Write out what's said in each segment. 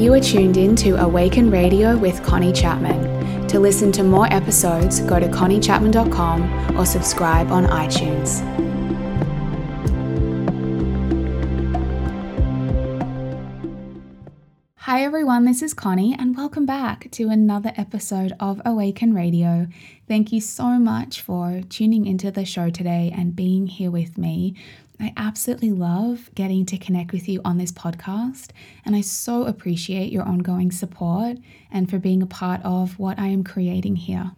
You are tuned in to Awaken Radio with Connie Chapman. To listen to more episodes, go to conniechapman.com or subscribe on iTunes. Hi everyone, this is Connie, and welcome back to another episode of Awaken Radio. Thank you so much for tuning into the show today and being here with me. I absolutely love getting to connect with you on this podcast, and I so appreciate your ongoing support and for being a part of what I am creating here.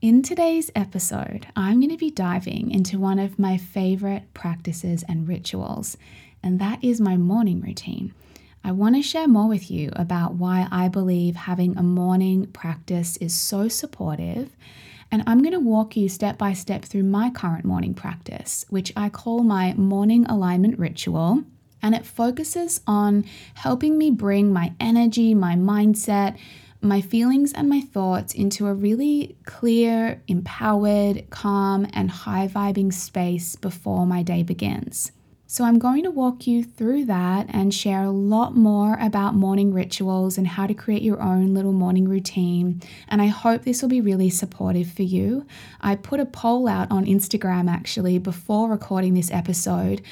In today's episode, I'm going to be diving into one of my favorite practices and rituals, and that is my morning routine. I want to share more with you about why I believe having a morning practice is so supportive. And I'm going to walk you step by step through my current morning practice, which I call my morning alignment ritual. And it focuses on helping me bring my energy, my mindset, my feelings, and my thoughts into a really clear, empowered, calm, and high vibing space before my day begins. So, I'm going to walk you through that and share a lot more about morning rituals and how to create your own little morning routine. And I hope this will be really supportive for you. I put a poll out on Instagram actually before recording this episode.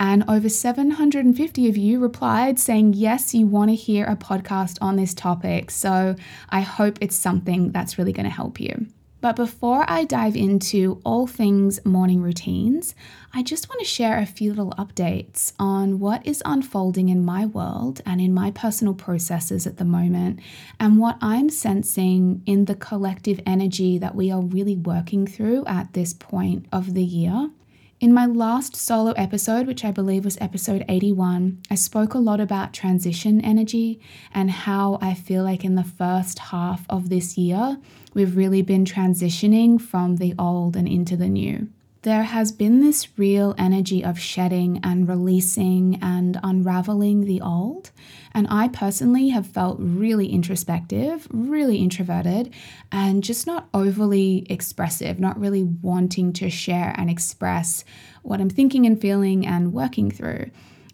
And over 750 of you replied saying, yes, you want to hear a podcast on this topic. So I hope it's something that's really going to help you. But before I dive into all things morning routines, I just want to share a few little updates on what is unfolding in my world and in my personal processes at the moment, and what I'm sensing in the collective energy that we are really working through at this point of the year. In my last solo episode, which I believe was episode 81, I spoke a lot about transition energy and how I feel like in the first half of this year, we've really been transitioning from the old and into the new there has been this real energy of shedding and releasing and unraveling the old. And I personally have felt really introspective, really introverted, and just not overly expressive, not really wanting to share and express what I'm thinking and feeling and working through.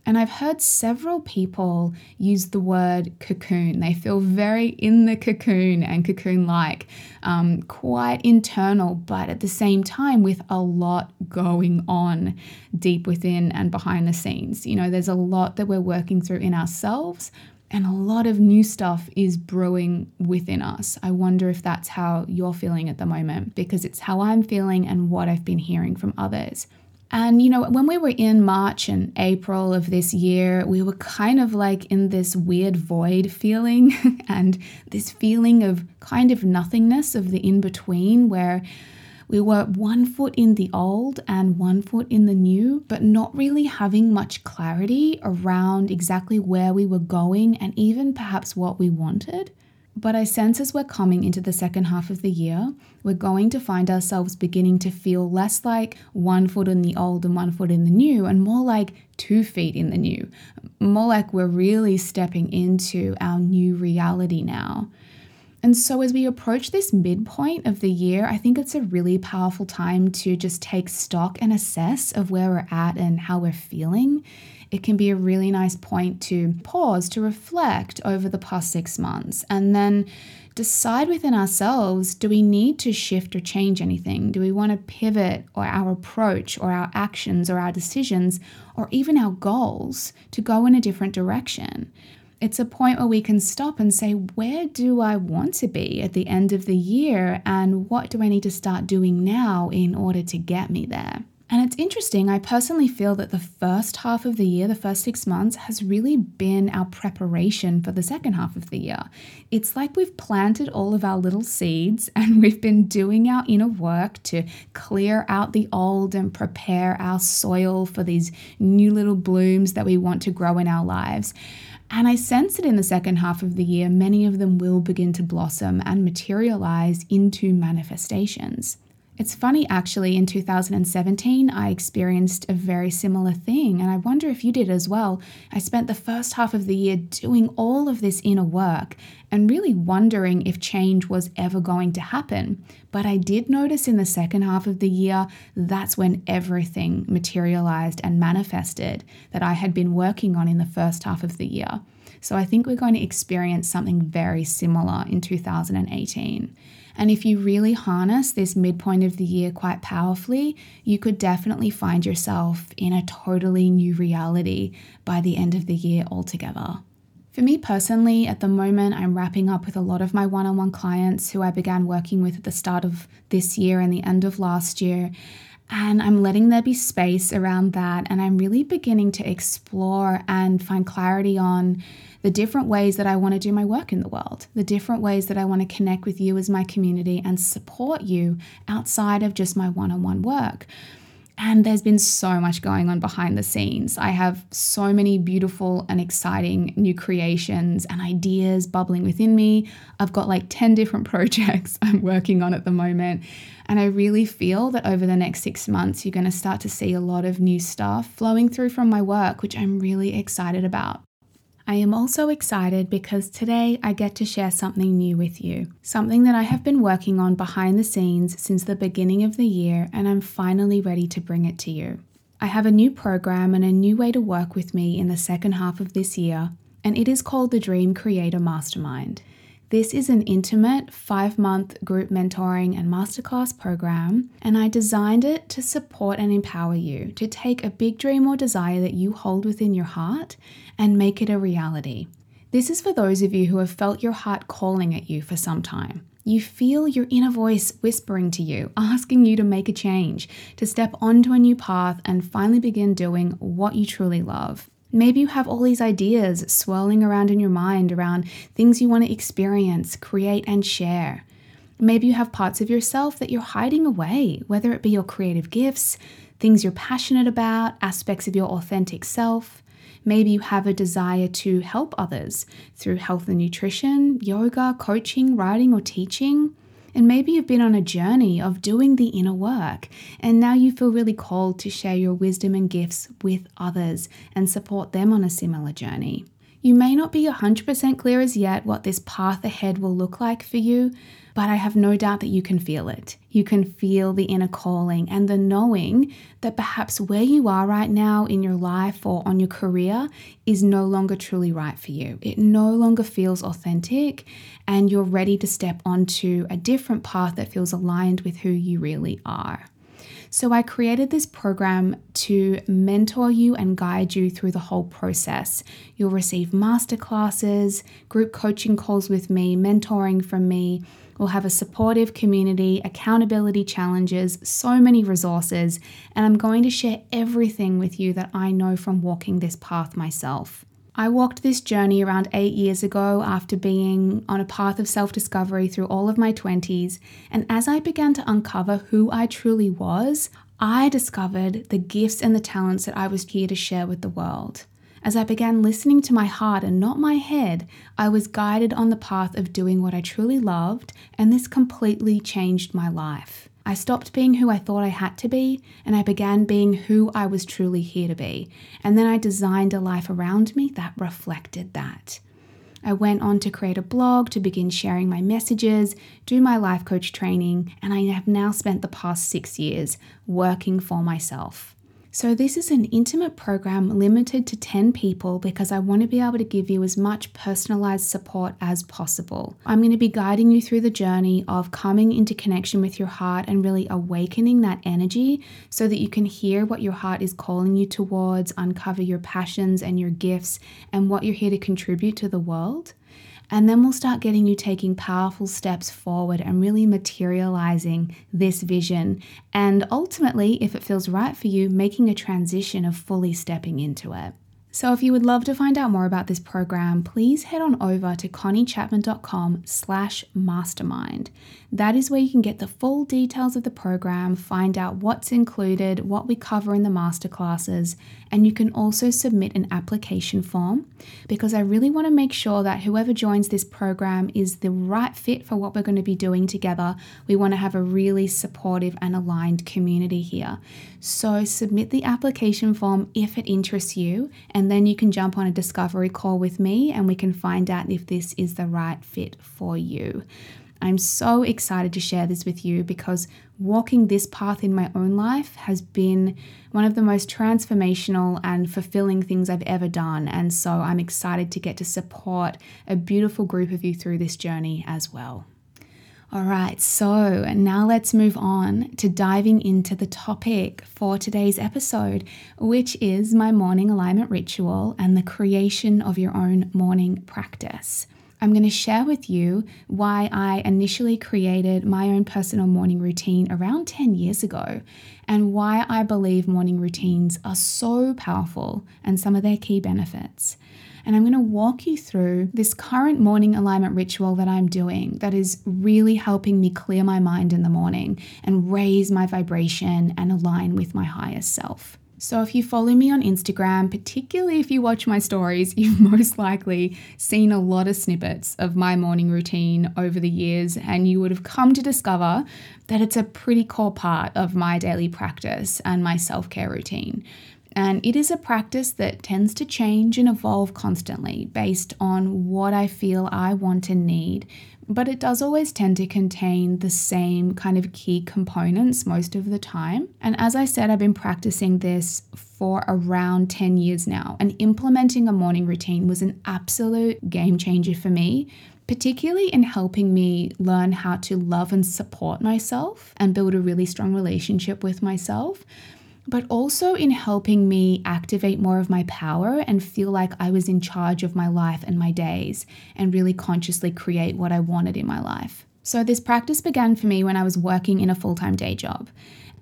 And I've heard several people use the word cocoon. They feel very in the cocoon and cocoon like, um, quite internal, but at the same time with a lot going on deep within and behind the scenes. You know, there's a lot that we're working through in ourselves. And a lot of new stuff is brewing within us. I wonder if that's how you're feeling at the moment, because it's how I'm feeling and what I've been hearing from others. And, you know, when we were in March and April of this year, we were kind of like in this weird void feeling and this feeling of kind of nothingness of the in between where we were one foot in the old and one foot in the new, but not really having much clarity around exactly where we were going and even perhaps what we wanted. But I sense as we're coming into the second half of the year, we're going to find ourselves beginning to feel less like one foot in the old and one foot in the new, and more like two feet in the new. More like we're really stepping into our new reality now. And so, as we approach this midpoint of the year, I think it's a really powerful time to just take stock and assess of where we're at and how we're feeling it can be a really nice point to pause, to reflect over the past six months, and then decide within ourselves do we need to shift or change anything? Do we want to pivot or our approach or our actions or our decisions or even our goals to go in a different direction? It's a point where we can stop and say, where do I want to be at the end of the year? And what do I need to start doing now in order to get me there? And it's interesting, I personally feel that the first half of the year, the first six months, has really been our preparation for the second half of the year. It's like we've planted all of our little seeds and we've been doing our inner work to clear out the old and prepare our soil for these new little blooms that we want to grow in our lives. And I sense that in the second half of the year, many of them will begin to blossom and materialize into manifestations. It's funny, actually, in 2017, I experienced a very similar thing, and I wonder if you did as well. I spent the first half of the year doing all of this inner work and really wondering if change was ever going to happen. But I did notice in the second half of the year, that's when everything materialized and manifested that I had been working on in the first half of the year. So I think we're going to experience something very similar in 2018. And if you really harness this midpoint of the year quite powerfully, you could definitely find yourself in a totally new reality by the end of the year altogether. For me personally, at the moment, I'm wrapping up with a lot of my one on one clients who I began working with at the start of this year and the end of last year. And I'm letting there be space around that. And I'm really beginning to explore and find clarity on the different ways that I want to do my work in the world, the different ways that I want to connect with you as my community and support you outside of just my one on one work. And there's been so much going on behind the scenes. I have so many beautiful and exciting new creations and ideas bubbling within me. I've got like 10 different projects I'm working on at the moment. And I really feel that over the next six months, you're going to start to see a lot of new stuff flowing through from my work, which I'm really excited about. I am also excited because today I get to share something new with you, something that I have been working on behind the scenes since the beginning of the year, and I'm finally ready to bring it to you. I have a new program and a new way to work with me in the second half of this year, and it is called the Dream Creator Mastermind. This is an intimate five month group mentoring and masterclass program, and I designed it to support and empower you to take a big dream or desire that you hold within your heart and make it a reality. This is for those of you who have felt your heart calling at you for some time. You feel your inner voice whispering to you, asking you to make a change, to step onto a new path and finally begin doing what you truly love. Maybe you have all these ideas swirling around in your mind around things you want to experience, create, and share. Maybe you have parts of yourself that you're hiding away, whether it be your creative gifts, things you're passionate about, aspects of your authentic self. Maybe you have a desire to help others through health and nutrition, yoga, coaching, writing, or teaching. And maybe you've been on a journey of doing the inner work, and now you feel really called to share your wisdom and gifts with others and support them on a similar journey. You may not be 100% clear as yet what this path ahead will look like for you, but I have no doubt that you can feel it. You can feel the inner calling and the knowing that perhaps where you are right now in your life or on your career is no longer truly right for you. It no longer feels authentic, and you're ready to step onto a different path that feels aligned with who you really are. So, I created this program to mentor you and guide you through the whole process. You'll receive masterclasses, group coaching calls with me, mentoring from me, We'll have a supportive community, accountability challenges, so many resources, and I'm going to share everything with you that I know from walking this path myself. I walked this journey around eight years ago after being on a path of self discovery through all of my 20s, and as I began to uncover who I truly was, I discovered the gifts and the talents that I was here to share with the world. As I began listening to my heart and not my head, I was guided on the path of doing what I truly loved, and this completely changed my life. I stopped being who I thought I had to be, and I began being who I was truly here to be. And then I designed a life around me that reflected that. I went on to create a blog to begin sharing my messages, do my life coach training, and I have now spent the past six years working for myself. So, this is an intimate program limited to 10 people because I want to be able to give you as much personalized support as possible. I'm going to be guiding you through the journey of coming into connection with your heart and really awakening that energy so that you can hear what your heart is calling you towards, uncover your passions and your gifts, and what you're here to contribute to the world. And then we'll start getting you taking powerful steps forward and really materializing this vision. And ultimately, if it feels right for you, making a transition of fully stepping into it. So if you would love to find out more about this program, please head on over to conniechapman.com slash mastermind. That is where you can get the full details of the program, find out what's included, what we cover in the masterclasses, And you can also submit an application form because I really want to make sure that whoever joins this program is the right fit for what we're going to be doing together. We want to have a really supportive and aligned community here. So submit the application form if it interests you, and then you can jump on a discovery call with me and we can find out if this is the right fit for you. I'm so excited to share this with you because walking this path in my own life has been one of the most transformational and fulfilling things I've ever done. And so I'm excited to get to support a beautiful group of you through this journey as well. All right, so now let's move on to diving into the topic for today's episode, which is my morning alignment ritual and the creation of your own morning practice. I'm going to share with you why I initially created my own personal morning routine around 10 years ago and why I believe morning routines are so powerful and some of their key benefits. And I'm going to walk you through this current morning alignment ritual that I'm doing that is really helping me clear my mind in the morning and raise my vibration and align with my highest self. So, if you follow me on Instagram, particularly if you watch my stories, you've most likely seen a lot of snippets of my morning routine over the years, and you would have come to discover that it's a pretty core part of my daily practice and my self care routine. And it is a practice that tends to change and evolve constantly based on what I feel I want and need but it does always tend to contain the same kind of key components most of the time. And as I said, I've been practicing this for around 10 years now, and implementing a morning routine was an absolute game changer for me. Particularly in helping me learn how to love and support myself and build a really strong relationship with myself but also in helping me activate more of my power and feel like I was in charge of my life and my days and really consciously create what I wanted in my life. So, this practice began for me when I was working in a full time day job.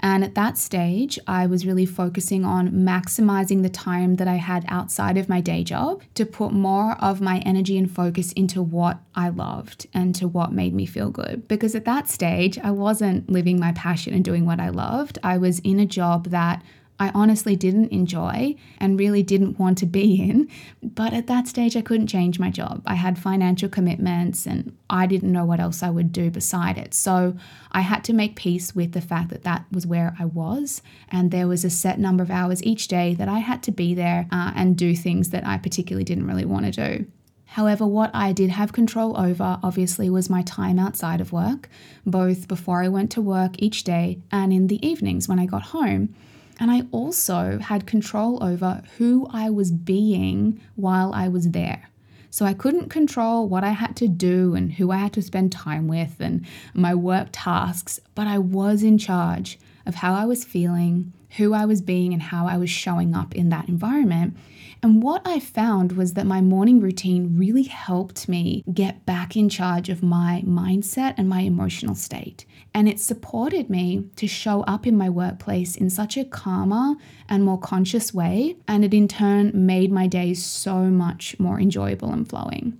And at that stage, I was really focusing on maximizing the time that I had outside of my day job to put more of my energy and focus into what I loved and to what made me feel good. Because at that stage, I wasn't living my passion and doing what I loved. I was in a job that I honestly didn't enjoy and really didn't want to be in. But at that stage, I couldn't change my job. I had financial commitments and I didn't know what else I would do beside it. So I had to make peace with the fact that that was where I was. And there was a set number of hours each day that I had to be there uh, and do things that I particularly didn't really want to do. However, what I did have control over obviously was my time outside of work, both before I went to work each day and in the evenings when I got home. And I also had control over who I was being while I was there. So I couldn't control what I had to do and who I had to spend time with and my work tasks, but I was in charge of how I was feeling, who I was being, and how I was showing up in that environment. And what I found was that my morning routine really helped me get back in charge of my mindset and my emotional state. And it supported me to show up in my workplace in such a calmer and more conscious way. And it in turn made my days so much more enjoyable and flowing.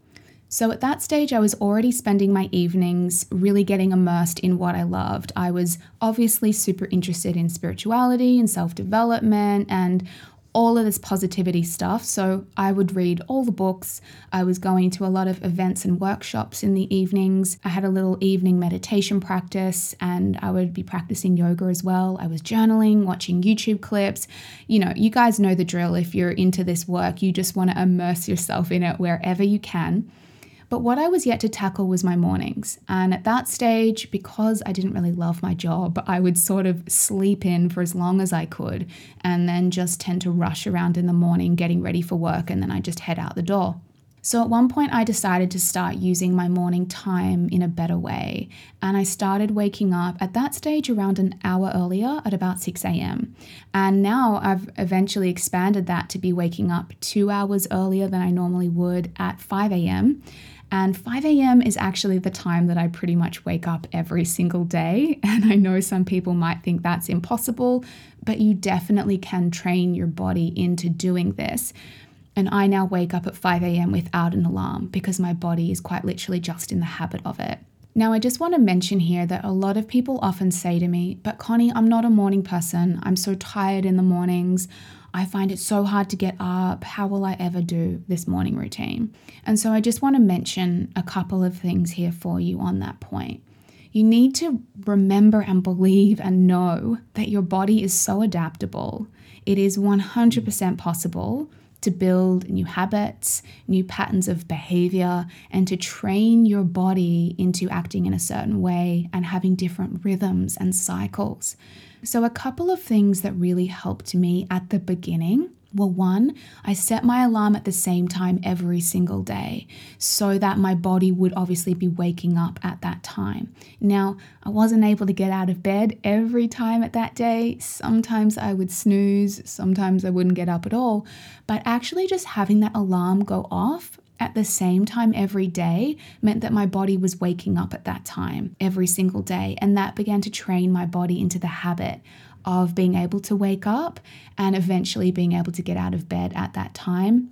So at that stage, I was already spending my evenings really getting immersed in what I loved. I was obviously super interested in spirituality and self development and all of this positivity stuff. So I would read all the books. I was going to a lot of events and workshops in the evenings. I had a little evening meditation practice and I would be practicing yoga as well. I was journaling, watching YouTube clips. You know, you guys know the drill. If you're into this work, you just want to immerse yourself in it wherever you can. But what I was yet to tackle was my mornings. And at that stage, because I didn't really love my job, I would sort of sleep in for as long as I could and then just tend to rush around in the morning getting ready for work and then I just head out the door. So at one point, I decided to start using my morning time in a better way. And I started waking up at that stage around an hour earlier at about 6 a.m. And now I've eventually expanded that to be waking up two hours earlier than I normally would at 5 a.m. And 5 a.m. is actually the time that I pretty much wake up every single day. And I know some people might think that's impossible, but you definitely can train your body into doing this. And I now wake up at 5 a.m. without an alarm because my body is quite literally just in the habit of it. Now, I just want to mention here that a lot of people often say to me, But Connie, I'm not a morning person. I'm so tired in the mornings. I find it so hard to get up. How will I ever do this morning routine? And so I just want to mention a couple of things here for you on that point. You need to remember and believe and know that your body is so adaptable. It is 100% possible to build new habits, new patterns of behavior, and to train your body into acting in a certain way and having different rhythms and cycles. So, a couple of things that really helped me at the beginning well, one, I set my alarm at the same time every single day so that my body would obviously be waking up at that time. Now, I wasn't able to get out of bed every time at that day. Sometimes I would snooze, sometimes I wouldn't get up at all. But actually, just having that alarm go off at the same time every day meant that my body was waking up at that time every single day. And that began to train my body into the habit of being able to wake up and eventually being able to get out of bed at that time.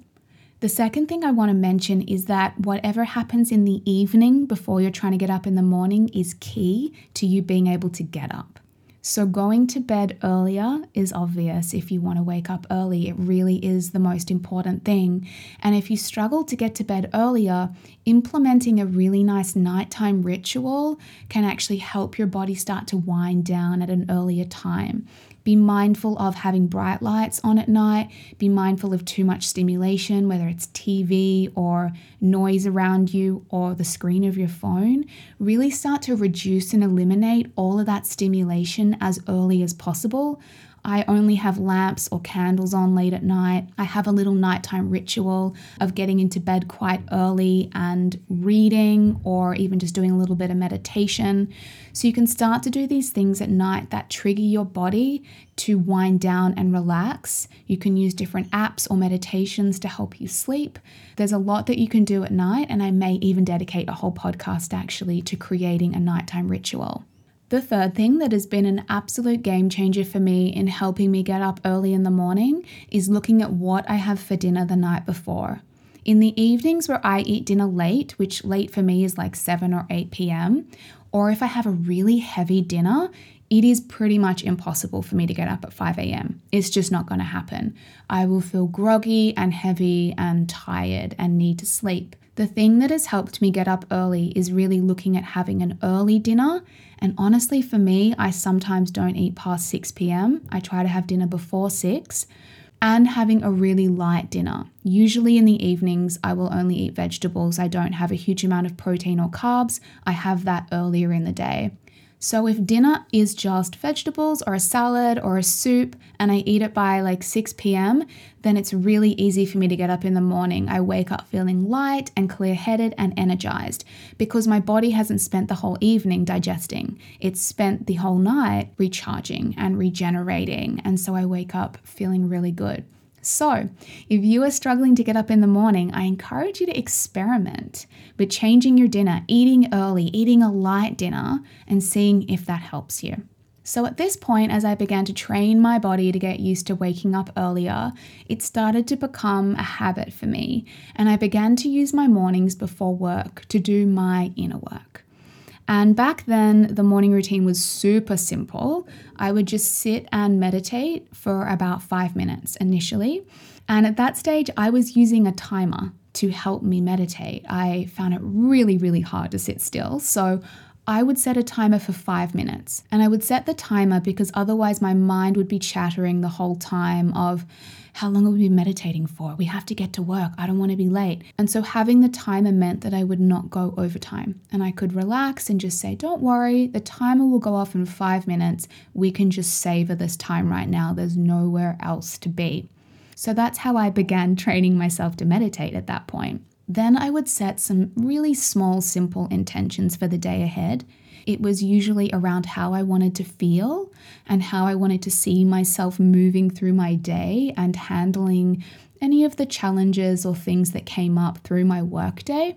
The second thing I want to mention is that whatever happens in the evening before you're trying to get up in the morning is key to you being able to get up. So, going to bed earlier is obvious if you want to wake up early. It really is the most important thing. And if you struggle to get to bed earlier, implementing a really nice nighttime ritual can actually help your body start to wind down at an earlier time. Be mindful of having bright lights on at night. Be mindful of too much stimulation, whether it's TV or noise around you or the screen of your phone. Really start to reduce and eliminate all of that stimulation as early as possible. I only have lamps or candles on late at night. I have a little nighttime ritual of getting into bed quite early and reading or even just doing a little bit of meditation. So you can start to do these things at night that trigger your body to wind down and relax. You can use different apps or meditations to help you sleep. There's a lot that you can do at night, and I may even dedicate a whole podcast actually to creating a nighttime ritual. The third thing that has been an absolute game changer for me in helping me get up early in the morning is looking at what I have for dinner the night before. In the evenings where I eat dinner late, which late for me is like 7 or 8 p.m., or if I have a really heavy dinner, it is pretty much impossible for me to get up at 5 a.m. It's just not going to happen. I will feel groggy and heavy and tired and need to sleep. The thing that has helped me get up early is really looking at having an early dinner. And honestly, for me, I sometimes don't eat past 6 p.m. I try to have dinner before 6 and having a really light dinner. Usually in the evenings, I will only eat vegetables. I don't have a huge amount of protein or carbs. I have that earlier in the day. So if dinner is just vegetables or a salad or a soup and I eat it by like 6 p.m., then it's really easy for me to get up in the morning. I wake up feeling light and clear headed and energized because my body hasn't spent the whole evening digesting. It's spent the whole night recharging and regenerating. And so I wake up feeling really good. So, if you are struggling to get up in the morning, I encourage you to experiment with changing your dinner, eating early, eating a light dinner, and seeing if that helps you. So, at this point, as I began to train my body to get used to waking up earlier, it started to become a habit for me, and I began to use my mornings before work to do my inner work. And back then, the morning routine was super simple. I would just sit and meditate for about five minutes initially. And at that stage, I was using a timer to help me meditate. I found it really, really hard to sit still. So I would set a timer for five minutes. And I would set the timer because otherwise my mind would be chattering the whole time of, how long have we been meditating for? We have to get to work. I don't want to be late. And so having the timer meant that I would not go overtime and I could relax and just say, don't worry, the timer will go off in five minutes. We can just savor this time right now. There's nowhere else to be. So that's how I began training myself to meditate at that point. Then I would set some really small, simple intentions for the day ahead. It was usually around how I wanted to feel and how I wanted to see myself moving through my day and handling any of the challenges or things that came up through my workday.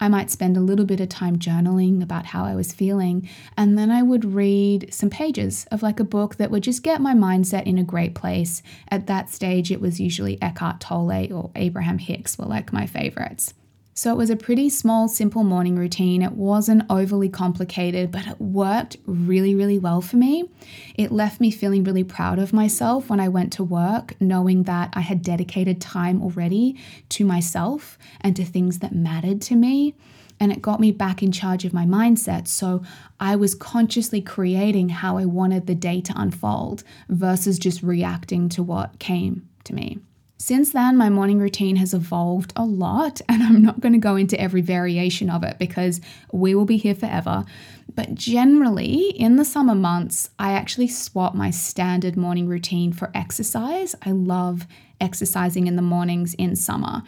I might spend a little bit of time journaling about how I was feeling, and then I would read some pages of like a book that would just get my mindset in a great place. At that stage, it was usually Eckhart Tolle or Abraham Hicks were like my favorites. So it was a pretty small, simple morning routine. It wasn't overly complicated, but it worked really, really well for me. It left me feeling really proud of myself when I went to work, knowing that I had dedicated time already to myself and to things that mattered to me. And it got me back in charge of my mindset. So I was consciously creating how I wanted the day to unfold versus just reacting to what came to me. Since then, my morning routine has evolved a lot, and I'm not going to go into every variation of it because we will be here forever. But generally, in the summer months, I actually swap my standard morning routine for exercise. I love exercising in the mornings in summer.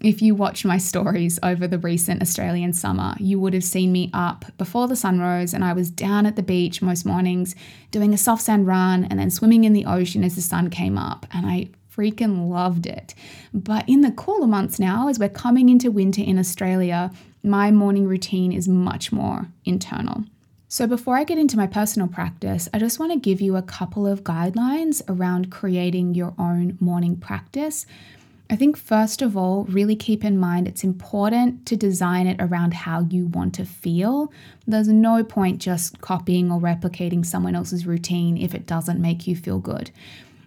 If you watch my stories over the recent Australian summer, you would have seen me up before the sun rose and I was down at the beach most mornings doing a soft sand run and then swimming in the ocean as the sun came up. And I freaking loved it. But in the cooler months now, as we're coming into winter in Australia, my morning routine is much more internal. So, before I get into my personal practice, I just want to give you a couple of guidelines around creating your own morning practice. I think, first of all, really keep in mind it's important to design it around how you want to feel. There's no point just copying or replicating someone else's routine if it doesn't make you feel good.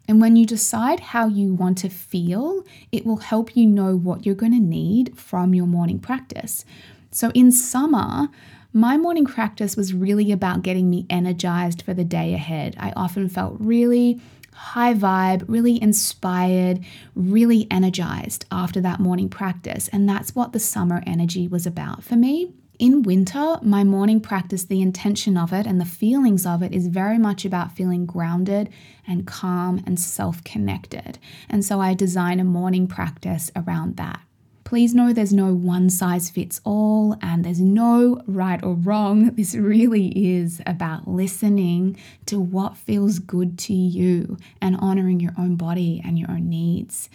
And when you decide how you want to feel, it will help you know what you're going to need from your morning practice. So in summer, my morning practice was really about getting me energized for the day ahead. I often felt really high vibe, really inspired, really energized after that morning practice. And that's what the summer energy was about for me. In winter, my morning practice, the intention of it and the feelings of it is very much about feeling grounded and calm and self connected. And so I design a morning practice around that. Please know there's no one size fits all and there's no right or wrong. This really is about listening to what feels good to you and honoring your own body and your own needs.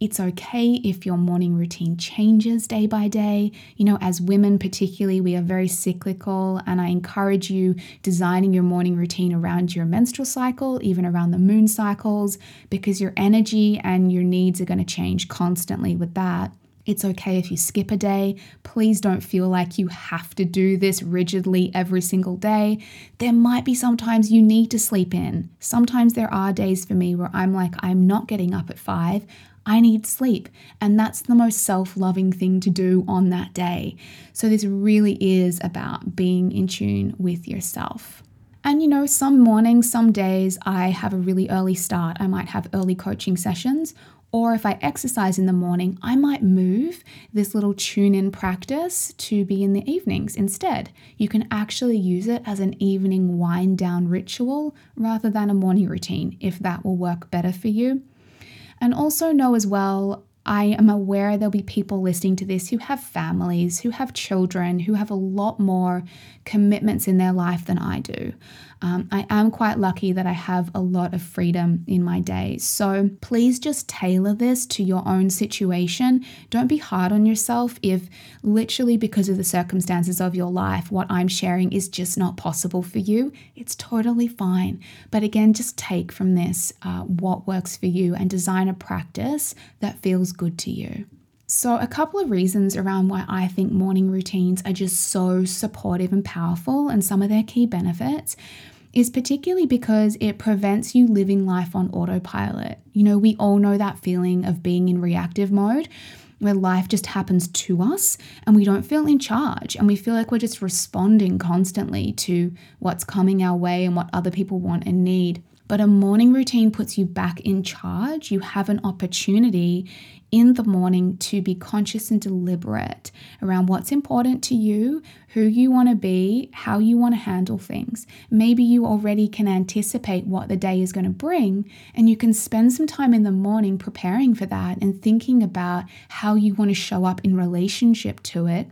It's okay if your morning routine changes day by day. You know, as women, particularly, we are very cyclical, and I encourage you designing your morning routine around your menstrual cycle, even around the moon cycles, because your energy and your needs are going to change constantly with that. It's okay if you skip a day. Please don't feel like you have to do this rigidly every single day. There might be sometimes you need to sleep in. Sometimes there are days for me where I'm like, I'm not getting up at five. I need sleep. And that's the most self loving thing to do on that day. So, this really is about being in tune with yourself. And you know, some mornings, some days, I have a really early start. I might have early coaching sessions, or if I exercise in the morning, I might move this little tune in practice to be in the evenings instead. You can actually use it as an evening wind down ritual rather than a morning routine if that will work better for you. And also know as well, I am aware there'll be people listening to this who have families, who have children, who have a lot more commitments in their life than I do. Um, I am quite lucky that I have a lot of freedom in my day. So please just tailor this to your own situation. Don't be hard on yourself if literally because of the circumstances of your life, what I'm sharing is just not possible for you. It's totally fine. But again, just take from this uh, what works for you and design a practice that feels good to you. So, a couple of reasons around why I think morning routines are just so supportive and powerful, and some of their key benefits is particularly because it prevents you living life on autopilot. You know, we all know that feeling of being in reactive mode where life just happens to us and we don't feel in charge and we feel like we're just responding constantly to what's coming our way and what other people want and need. But a morning routine puts you back in charge. You have an opportunity in the morning to be conscious and deliberate around what's important to you, who you want to be, how you want to handle things. Maybe you already can anticipate what the day is going to bring, and you can spend some time in the morning preparing for that and thinking about how you want to show up in relationship to it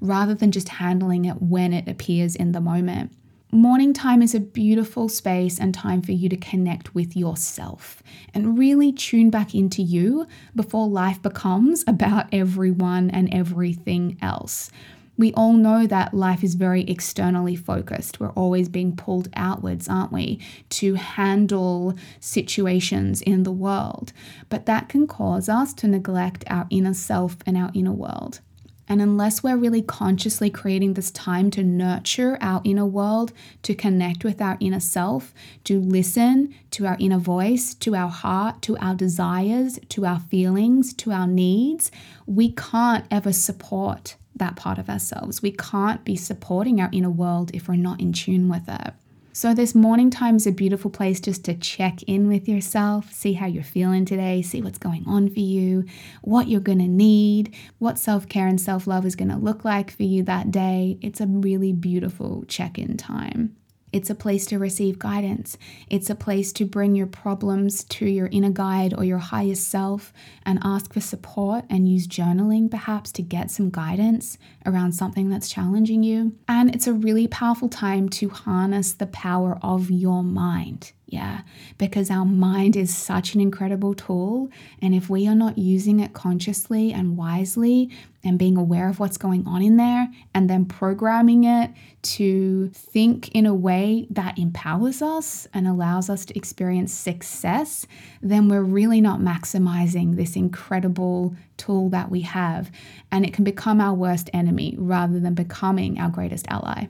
rather than just handling it when it appears in the moment. Morning time is a beautiful space and time for you to connect with yourself and really tune back into you before life becomes about everyone and everything else. We all know that life is very externally focused. We're always being pulled outwards, aren't we, to handle situations in the world. But that can cause us to neglect our inner self and our inner world. And unless we're really consciously creating this time to nurture our inner world, to connect with our inner self, to listen to our inner voice, to our heart, to our desires, to our feelings, to our needs, we can't ever support that part of ourselves. We can't be supporting our inner world if we're not in tune with it. So, this morning time is a beautiful place just to check in with yourself, see how you're feeling today, see what's going on for you, what you're going to need, what self care and self love is going to look like for you that day. It's a really beautiful check in time. It's a place to receive guidance. It's a place to bring your problems to your inner guide or your highest self and ask for support and use journaling perhaps to get some guidance around something that's challenging you. And it's a really powerful time to harness the power of your mind. Yeah, because our mind is such an incredible tool. And if we are not using it consciously and wisely and being aware of what's going on in there and then programming it to think in a way that empowers us and allows us to experience success, then we're really not maximizing this incredible tool that we have. And it can become our worst enemy rather than becoming our greatest ally.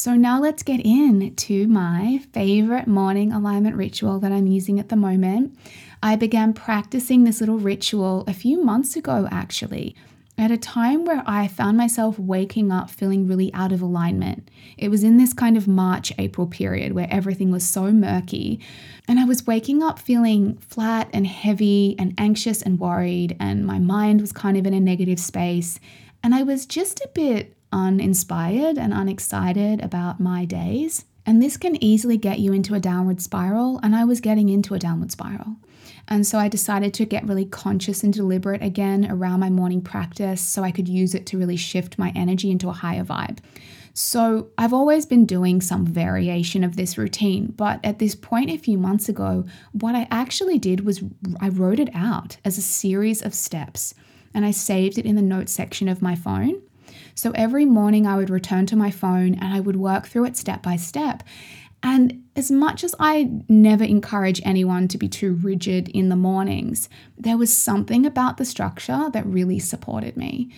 So now let's get into my favorite morning alignment ritual that I'm using at the moment. I began practicing this little ritual a few months ago, actually, at a time where I found myself waking up feeling really out of alignment. It was in this kind of March April period where everything was so murky. And I was waking up feeling flat and heavy and anxious and worried, and my mind was kind of in a negative space. And I was just a bit uninspired and unexcited about my days. And this can easily get you into a downward spiral, and I was getting into a downward spiral. And so I decided to get really conscious and deliberate again around my morning practice so I could use it to really shift my energy into a higher vibe. So I've always been doing some variation of this routine, but at this point a few months ago, what I actually did was I wrote it out as a series of steps and I saved it in the notes section of my phone. So every morning I would return to my phone and I would work through it step by step. And as much as I never encourage anyone to be too rigid in the mornings, there was something about the structure that really supported me.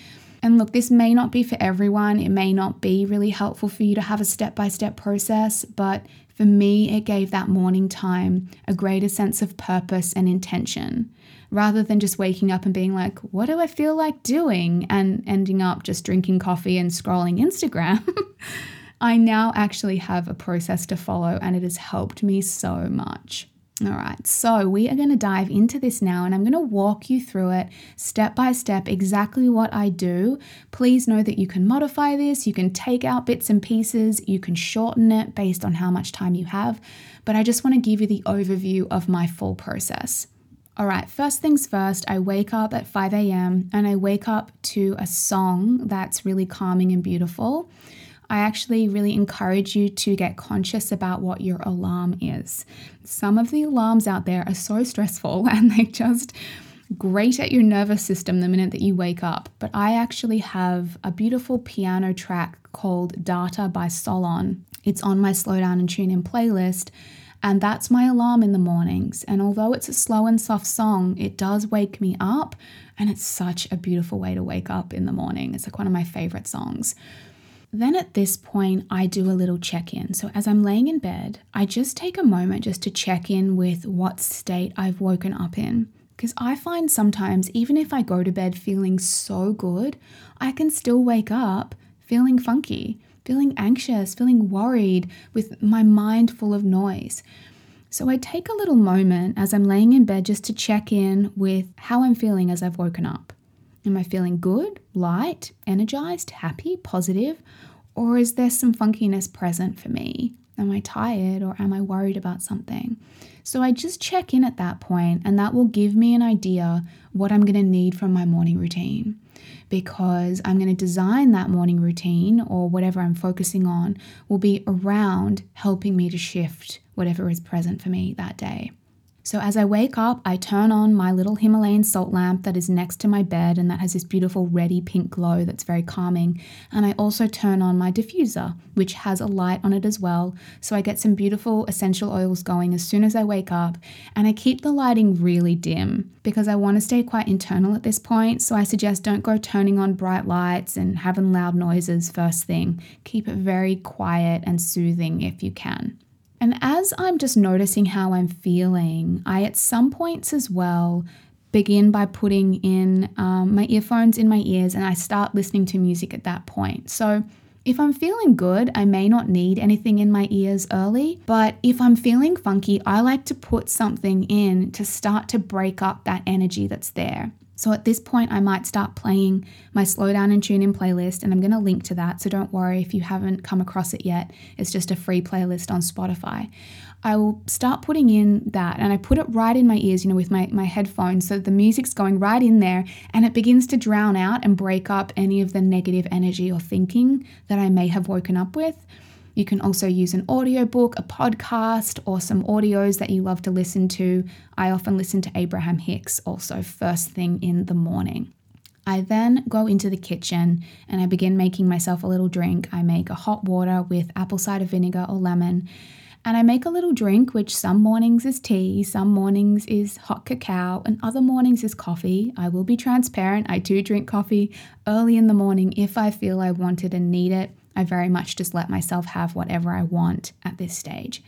And look, this may not be for everyone. It may not be really helpful for you to have a step by step process, but for me, it gave that morning time a greater sense of purpose and intention rather than just waking up and being like, what do I feel like doing? And ending up just drinking coffee and scrolling Instagram. I now actually have a process to follow and it has helped me so much. All right, so we are going to dive into this now and I'm going to walk you through it step by step exactly what I do. Please know that you can modify this, you can take out bits and pieces, you can shorten it based on how much time you have, but I just want to give you the overview of my full process. All right, first things first, I wake up at 5 a.m. and I wake up to a song that's really calming and beautiful. I actually really encourage you to get conscious about what your alarm is. Some of the alarms out there are so stressful and they just grate at your nervous system the minute that you wake up. But I actually have a beautiful piano track called Data by Solon. It's on my Slow Down and Tune In playlist and that's my alarm in the mornings. And although it's a slow and soft song, it does wake me up. And it's such a beautiful way to wake up in the morning. It's like one of my favorite songs. Then at this point, I do a little check in. So as I'm laying in bed, I just take a moment just to check in with what state I've woken up in. Because I find sometimes, even if I go to bed feeling so good, I can still wake up feeling funky feeling anxious, feeling worried, with my mind full of noise. So I take a little moment as I'm laying in bed just to check in with how I'm feeling as I've woken up. Am I feeling good, light, energized, happy, positive? Or is there some funkiness present for me? Am I tired or am I worried about something? So I just check in at that point, and that will give me an idea what I'm going to need from my morning routine because I'm going to design that morning routine or whatever I'm focusing on will be around helping me to shift whatever is present for me that day. So as I wake up, I turn on my little Himalayan salt lamp that is next to my bed and that has this beautiful reddy pink glow that's very calming. And I also turn on my diffuser, which has a light on it as well. So I get some beautiful essential oils going as soon as I wake up. And I keep the lighting really dim because I want to stay quite internal at this point. So I suggest don't go turning on bright lights and having loud noises first thing. Keep it very quiet and soothing if you can. And as I'm just noticing how I'm feeling, I at some points as well begin by putting in um, my earphones in my ears and I start listening to music at that point. So if I'm feeling good, I may not need anything in my ears early, but if I'm feeling funky, I like to put something in to start to break up that energy that's there. So at this point, I might start playing my slow down and tune in playlist, and I'm going to link to that. So don't worry if you haven't come across it yet. It's just a free playlist on Spotify. I will start putting in that and I put it right in my ears, you know, with my, my headphones. So the music's going right in there and it begins to drown out and break up any of the negative energy or thinking that I may have woken up with. You can also use an audiobook, a podcast, or some audios that you love to listen to. I often listen to Abraham Hicks also first thing in the morning. I then go into the kitchen and I begin making myself a little drink. I make a hot water with apple cider vinegar or lemon. And I make a little drink, which some mornings is tea, some mornings is hot cacao, and other mornings is coffee. I will be transparent. I do drink coffee early in the morning if I feel I want it and need it. I very much just let myself have whatever I want at this stage.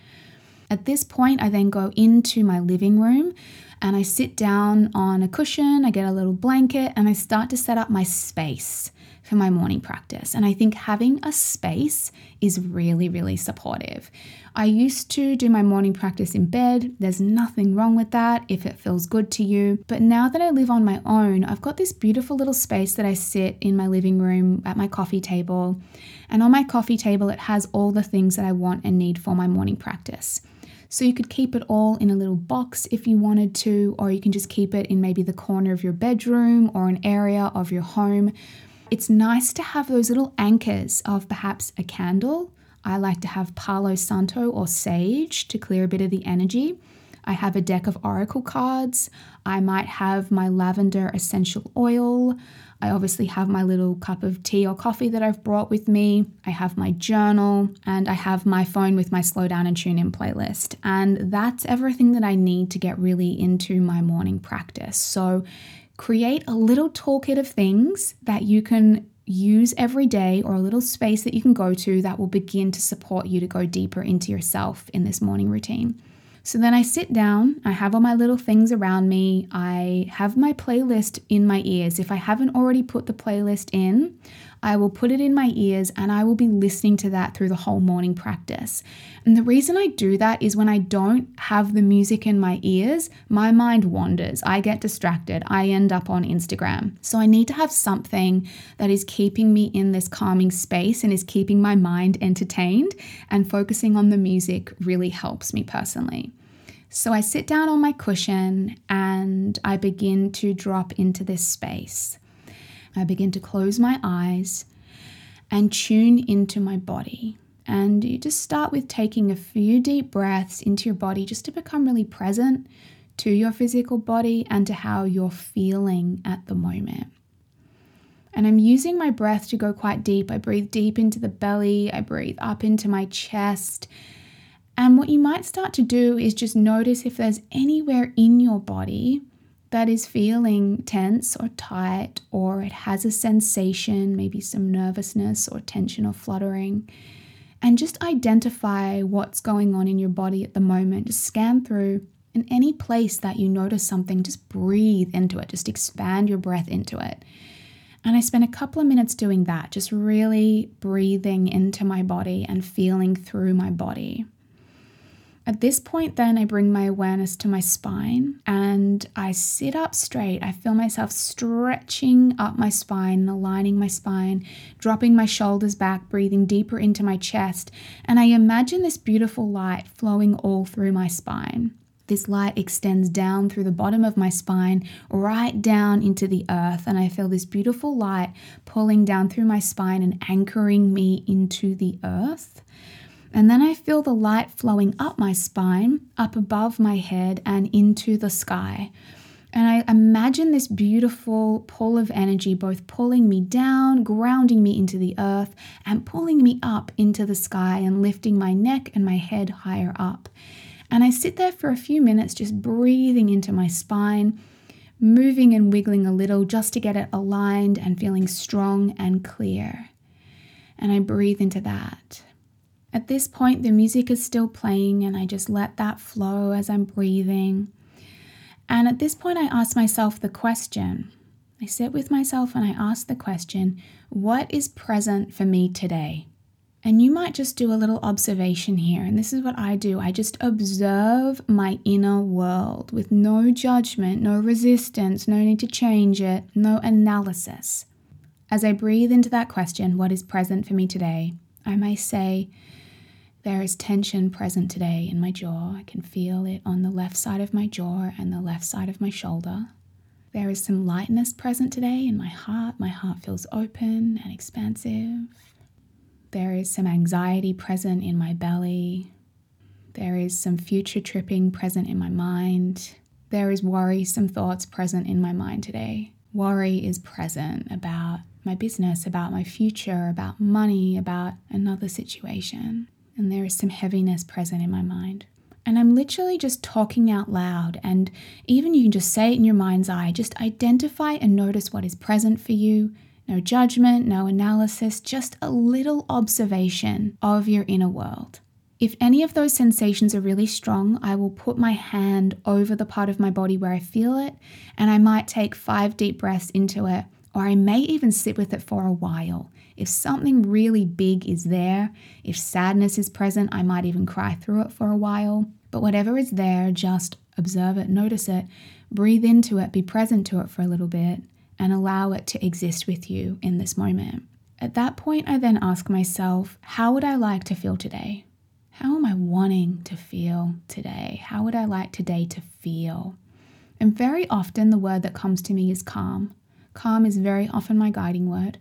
At this point, I then go into my living room and I sit down on a cushion, I get a little blanket, and I start to set up my space for my morning practice. And I think having a space is really, really supportive. I used to do my morning practice in bed. There's nothing wrong with that if it feels good to you. But now that I live on my own, I've got this beautiful little space that I sit in my living room at my coffee table. And on my coffee table, it has all the things that I want and need for my morning practice. So you could keep it all in a little box if you wanted to, or you can just keep it in maybe the corner of your bedroom or an area of your home it's nice to have those little anchors of perhaps a candle. I like to have Palo Santo or sage to clear a bit of the energy. I have a deck of oracle cards. I might have my lavender essential oil. I obviously have my little cup of tea or coffee that I've brought with me. I have my journal and I have my phone with my slow down and tune in playlist. And that's everything that I need to get really into my morning practice. So create a little toolkit of things that you can use every day or a little space that you can go to that will begin to support you to go deeper into yourself in this morning routine. So then I sit down, I have all my little things around me, I have my playlist in my ears. If I haven't already put the playlist in, I will put it in my ears and I will be listening to that through the whole morning practice. And the reason I do that is when I don't have the music in my ears, my mind wanders. I get distracted. I end up on Instagram. So I need to have something that is keeping me in this calming space and is keeping my mind entertained. And focusing on the music really helps me personally. So I sit down on my cushion and I begin to drop into this space. I begin to close my eyes and tune into my body. And you just start with taking a few deep breaths into your body just to become really present to your physical body and to how you're feeling at the moment. And I'm using my breath to go quite deep. I breathe deep into the belly, I breathe up into my chest. And what you might start to do is just notice if there's anywhere in your body that is feeling tense or tight, or it has a sensation, maybe some nervousness or tension or fluttering, and just identify what's going on in your body at the moment. Just scan through. In any place that you notice something, just breathe into it, just expand your breath into it. And I spent a couple of minutes doing that, just really breathing into my body and feeling through my body. At this point, then I bring my awareness to my spine and I sit up straight. I feel myself stretching up my spine, aligning my spine, dropping my shoulders back, breathing deeper into my chest. And I imagine this beautiful light flowing all through my spine. This light extends down through the bottom of my spine, right down into the earth, and I feel this beautiful light pulling down through my spine and anchoring me into the earth. And then I feel the light flowing up my spine, up above my head, and into the sky. And I imagine this beautiful pull of energy both pulling me down, grounding me into the earth, and pulling me up into the sky and lifting my neck and my head higher up. And I sit there for a few minutes just breathing into my spine, moving and wiggling a little just to get it aligned and feeling strong and clear. And I breathe into that. At this point, the music is still playing, and I just let that flow as I'm breathing. And at this point, I ask myself the question I sit with myself and I ask the question, what is present for me today? And you might just do a little observation here. And this is what I do I just observe my inner world with no judgment, no resistance, no need to change it, no analysis. As I breathe into that question, what is present for me today? I may say, there is tension present today in my jaw. I can feel it on the left side of my jaw and the left side of my shoulder. There is some lightness present today in my heart. My heart feels open and expansive. There is some anxiety present in my belly. There is some future tripping present in my mind. There is worry, some thoughts present in my mind today. Worry is present about my business, about my future, about money, about another situation and there is some heaviness present in my mind. And I'm literally just talking out loud, and even you can just say it in your mind's eye. Just identify and notice what is present for you. No judgment, no analysis, just a little observation of your inner world. If any of those sensations are really strong, I will put my hand over the part of my body where I feel it, and I might take five deep breaths into it, or I may even sit with it for a while. If something really big is there, if sadness is present, I might even cry through it for a while. But whatever is there, just observe it, notice it, breathe into it, be present to it for a little bit, and allow it to exist with you in this moment. At that point, I then ask myself, how would I like to feel today? How am I wanting to feel today? How would I like today to feel? And very often, the word that comes to me is calm. Calm is very often my guiding word.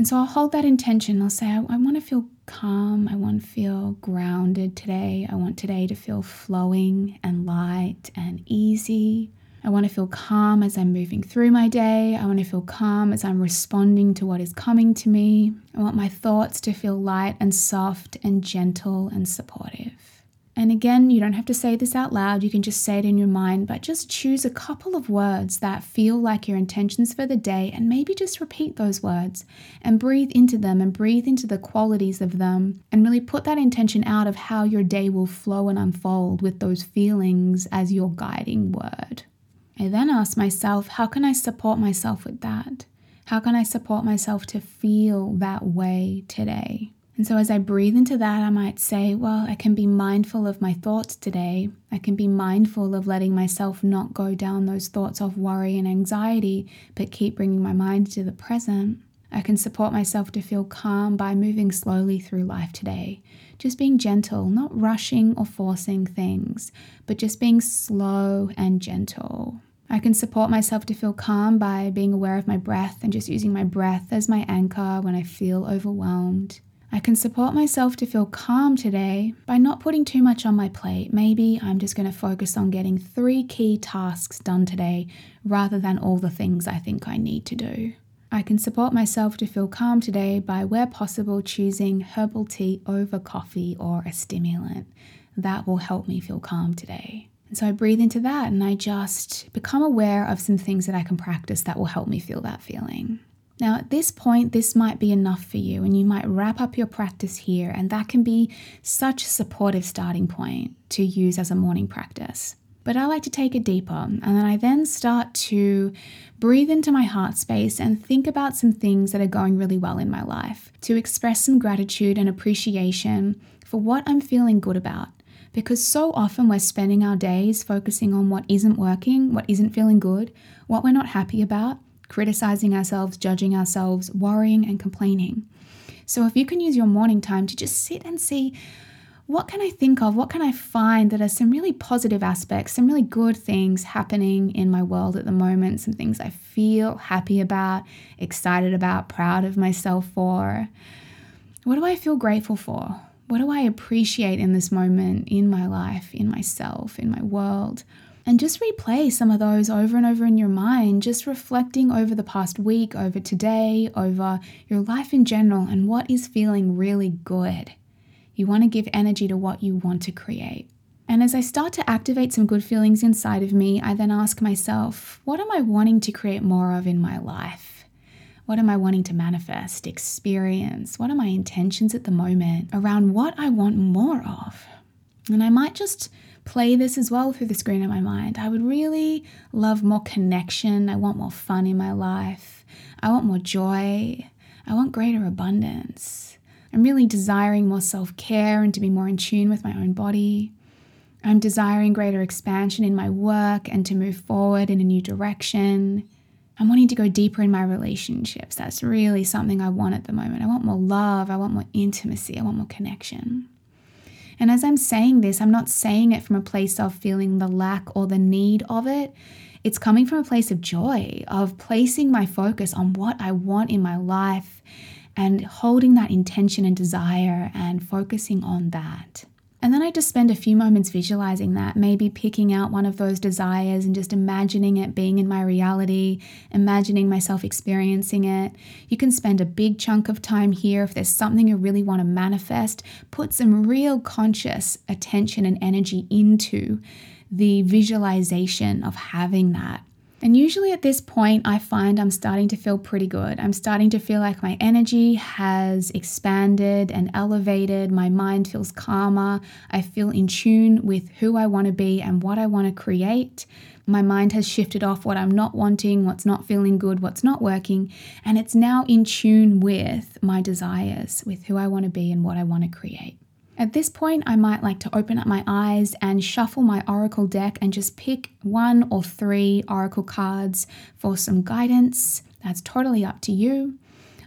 And so I'll hold that intention. I'll say, I, I want to feel calm. I want to feel grounded today. I want today to feel flowing and light and easy. I want to feel calm as I'm moving through my day. I want to feel calm as I'm responding to what is coming to me. I want my thoughts to feel light and soft and gentle and supportive. And again, you don't have to say this out loud, you can just say it in your mind, but just choose a couple of words that feel like your intentions for the day and maybe just repeat those words and breathe into them and breathe into the qualities of them and really put that intention out of how your day will flow and unfold with those feelings as your guiding word. I then ask myself, how can I support myself with that? How can I support myself to feel that way today? And so, as I breathe into that, I might say, Well, I can be mindful of my thoughts today. I can be mindful of letting myself not go down those thoughts of worry and anxiety, but keep bringing my mind to the present. I can support myself to feel calm by moving slowly through life today. Just being gentle, not rushing or forcing things, but just being slow and gentle. I can support myself to feel calm by being aware of my breath and just using my breath as my anchor when I feel overwhelmed. I can support myself to feel calm today by not putting too much on my plate. Maybe I'm just going to focus on getting three key tasks done today rather than all the things I think I need to do. I can support myself to feel calm today by, where possible, choosing herbal tea over coffee or a stimulant. That will help me feel calm today. And so I breathe into that and I just become aware of some things that I can practice that will help me feel that feeling. Now, at this point, this might be enough for you, and you might wrap up your practice here, and that can be such a supportive starting point to use as a morning practice. But I like to take it deeper, and then I then start to breathe into my heart space and think about some things that are going really well in my life, to express some gratitude and appreciation for what I'm feeling good about. Because so often we're spending our days focusing on what isn't working, what isn't feeling good, what we're not happy about, criticizing ourselves, judging ourselves, worrying, and complaining. So, if you can use your morning time to just sit and see what can I think of, what can I find that are some really positive aspects, some really good things happening in my world at the moment, some things I feel happy about, excited about, proud of myself for. What do I feel grateful for? What do I appreciate in this moment in my life, in myself, in my world? And just replay some of those over and over in your mind, just reflecting over the past week, over today, over your life in general, and what is feeling really good. You want to give energy to what you want to create. And as I start to activate some good feelings inside of me, I then ask myself, what am I wanting to create more of in my life? What am I wanting to manifest, experience? What are my intentions at the moment around what I want more of? And I might just play this as well through the screen of my mind. I would really love more connection. I want more fun in my life. I want more joy. I want greater abundance. I'm really desiring more self care and to be more in tune with my own body. I'm desiring greater expansion in my work and to move forward in a new direction. I'm wanting to go deeper in my relationships. That's really something I want at the moment. I want more love. I want more intimacy. I want more connection. And as I'm saying this, I'm not saying it from a place of feeling the lack or the need of it. It's coming from a place of joy, of placing my focus on what I want in my life and holding that intention and desire and focusing on that. And then I just spend a few moments visualizing that, maybe picking out one of those desires and just imagining it being in my reality, imagining myself experiencing it. You can spend a big chunk of time here if there's something you really want to manifest, put some real conscious attention and energy into the visualization of having that. And usually at this point, I find I'm starting to feel pretty good. I'm starting to feel like my energy has expanded and elevated. My mind feels calmer. I feel in tune with who I want to be and what I want to create. My mind has shifted off what I'm not wanting, what's not feeling good, what's not working, and it's now in tune with my desires, with who I want to be and what I want to create. At this point, I might like to open up my eyes and shuffle my Oracle deck and just pick one or three Oracle cards for some guidance. That's totally up to you.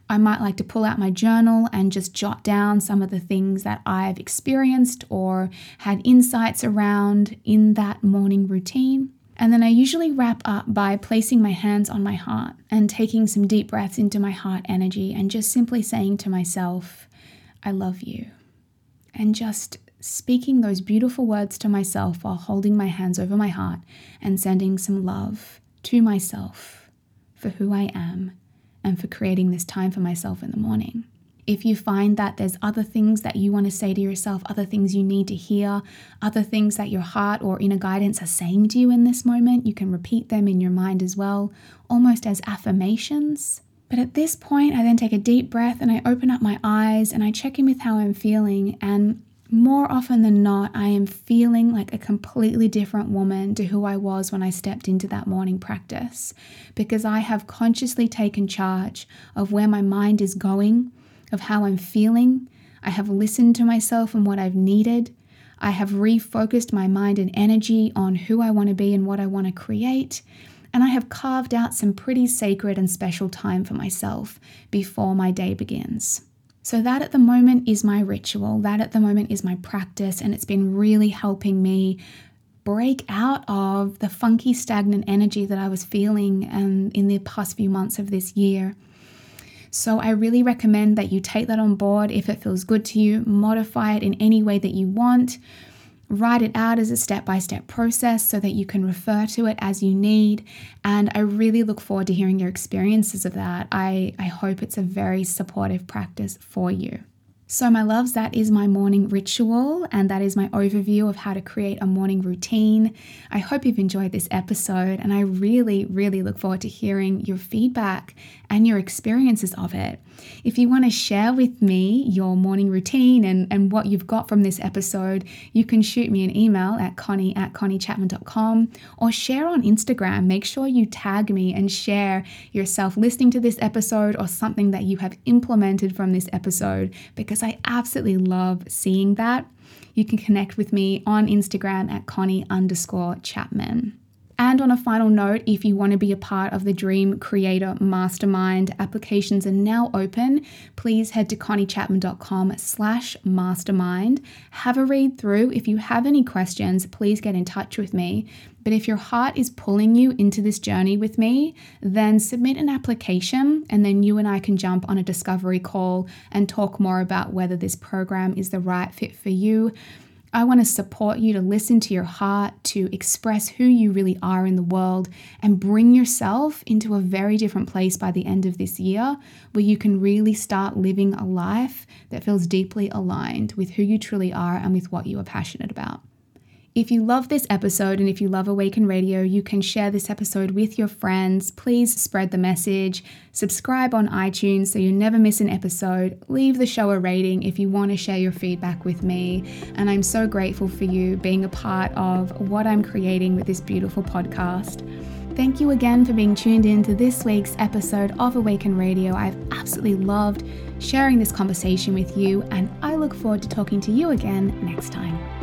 I might like to pull out my journal and just jot down some of the things that I've experienced or had insights around in that morning routine. And then I usually wrap up by placing my hands on my heart and taking some deep breaths into my heart energy and just simply saying to myself, I love you and just speaking those beautiful words to myself while holding my hands over my heart and sending some love to myself for who I am and for creating this time for myself in the morning. If you find that there's other things that you want to say to yourself, other things you need to hear, other things that your heart or inner guidance are saying to you in this moment, you can repeat them in your mind as well, almost as affirmations. But at this point, I then take a deep breath and I open up my eyes and I check in with how I'm feeling. And more often than not, I am feeling like a completely different woman to who I was when I stepped into that morning practice because I have consciously taken charge of where my mind is going, of how I'm feeling. I have listened to myself and what I've needed. I have refocused my mind and energy on who I want to be and what I want to create and I have carved out some pretty sacred and special time for myself before my day begins. So, that at the moment is my ritual, that at the moment is my practice, and it's been really helping me break out of the funky, stagnant energy that I was feeling um, in the past few months of this year. So, I really recommend that you take that on board if it feels good to you, modify it in any way that you want. Write it out as a step by step process so that you can refer to it as you need. And I really look forward to hearing your experiences of that. I, I hope it's a very supportive practice for you. So, my loves, that is my morning ritual, and that is my overview of how to create a morning routine. I hope you've enjoyed this episode, and I really, really look forward to hearing your feedback and your experiences of it. If you want to share with me your morning routine and, and what you've got from this episode, you can shoot me an email at connie at conniechapman.com or share on Instagram. Make sure you tag me and share yourself listening to this episode or something that you have implemented from this episode because I absolutely love seeing that. You can connect with me on Instagram at connie underscore chapman. And on a final note, if you want to be a part of the Dream Creator Mastermind, applications are now open. Please head to conniechapman.com slash mastermind. Have a read through. If you have any questions, please get in touch with me. But if your heart is pulling you into this journey with me, then submit an application and then you and I can jump on a discovery call and talk more about whether this program is the right fit for you. I want to support you to listen to your heart, to express who you really are in the world, and bring yourself into a very different place by the end of this year where you can really start living a life that feels deeply aligned with who you truly are and with what you are passionate about. If you love this episode and if you love Awaken Radio, you can share this episode with your friends. Please spread the message. Subscribe on iTunes so you never miss an episode. Leave the show a rating if you want to share your feedback with me. And I'm so grateful for you being a part of what I'm creating with this beautiful podcast. Thank you again for being tuned in to this week's episode of Awaken Radio. I've absolutely loved sharing this conversation with you, and I look forward to talking to you again next time.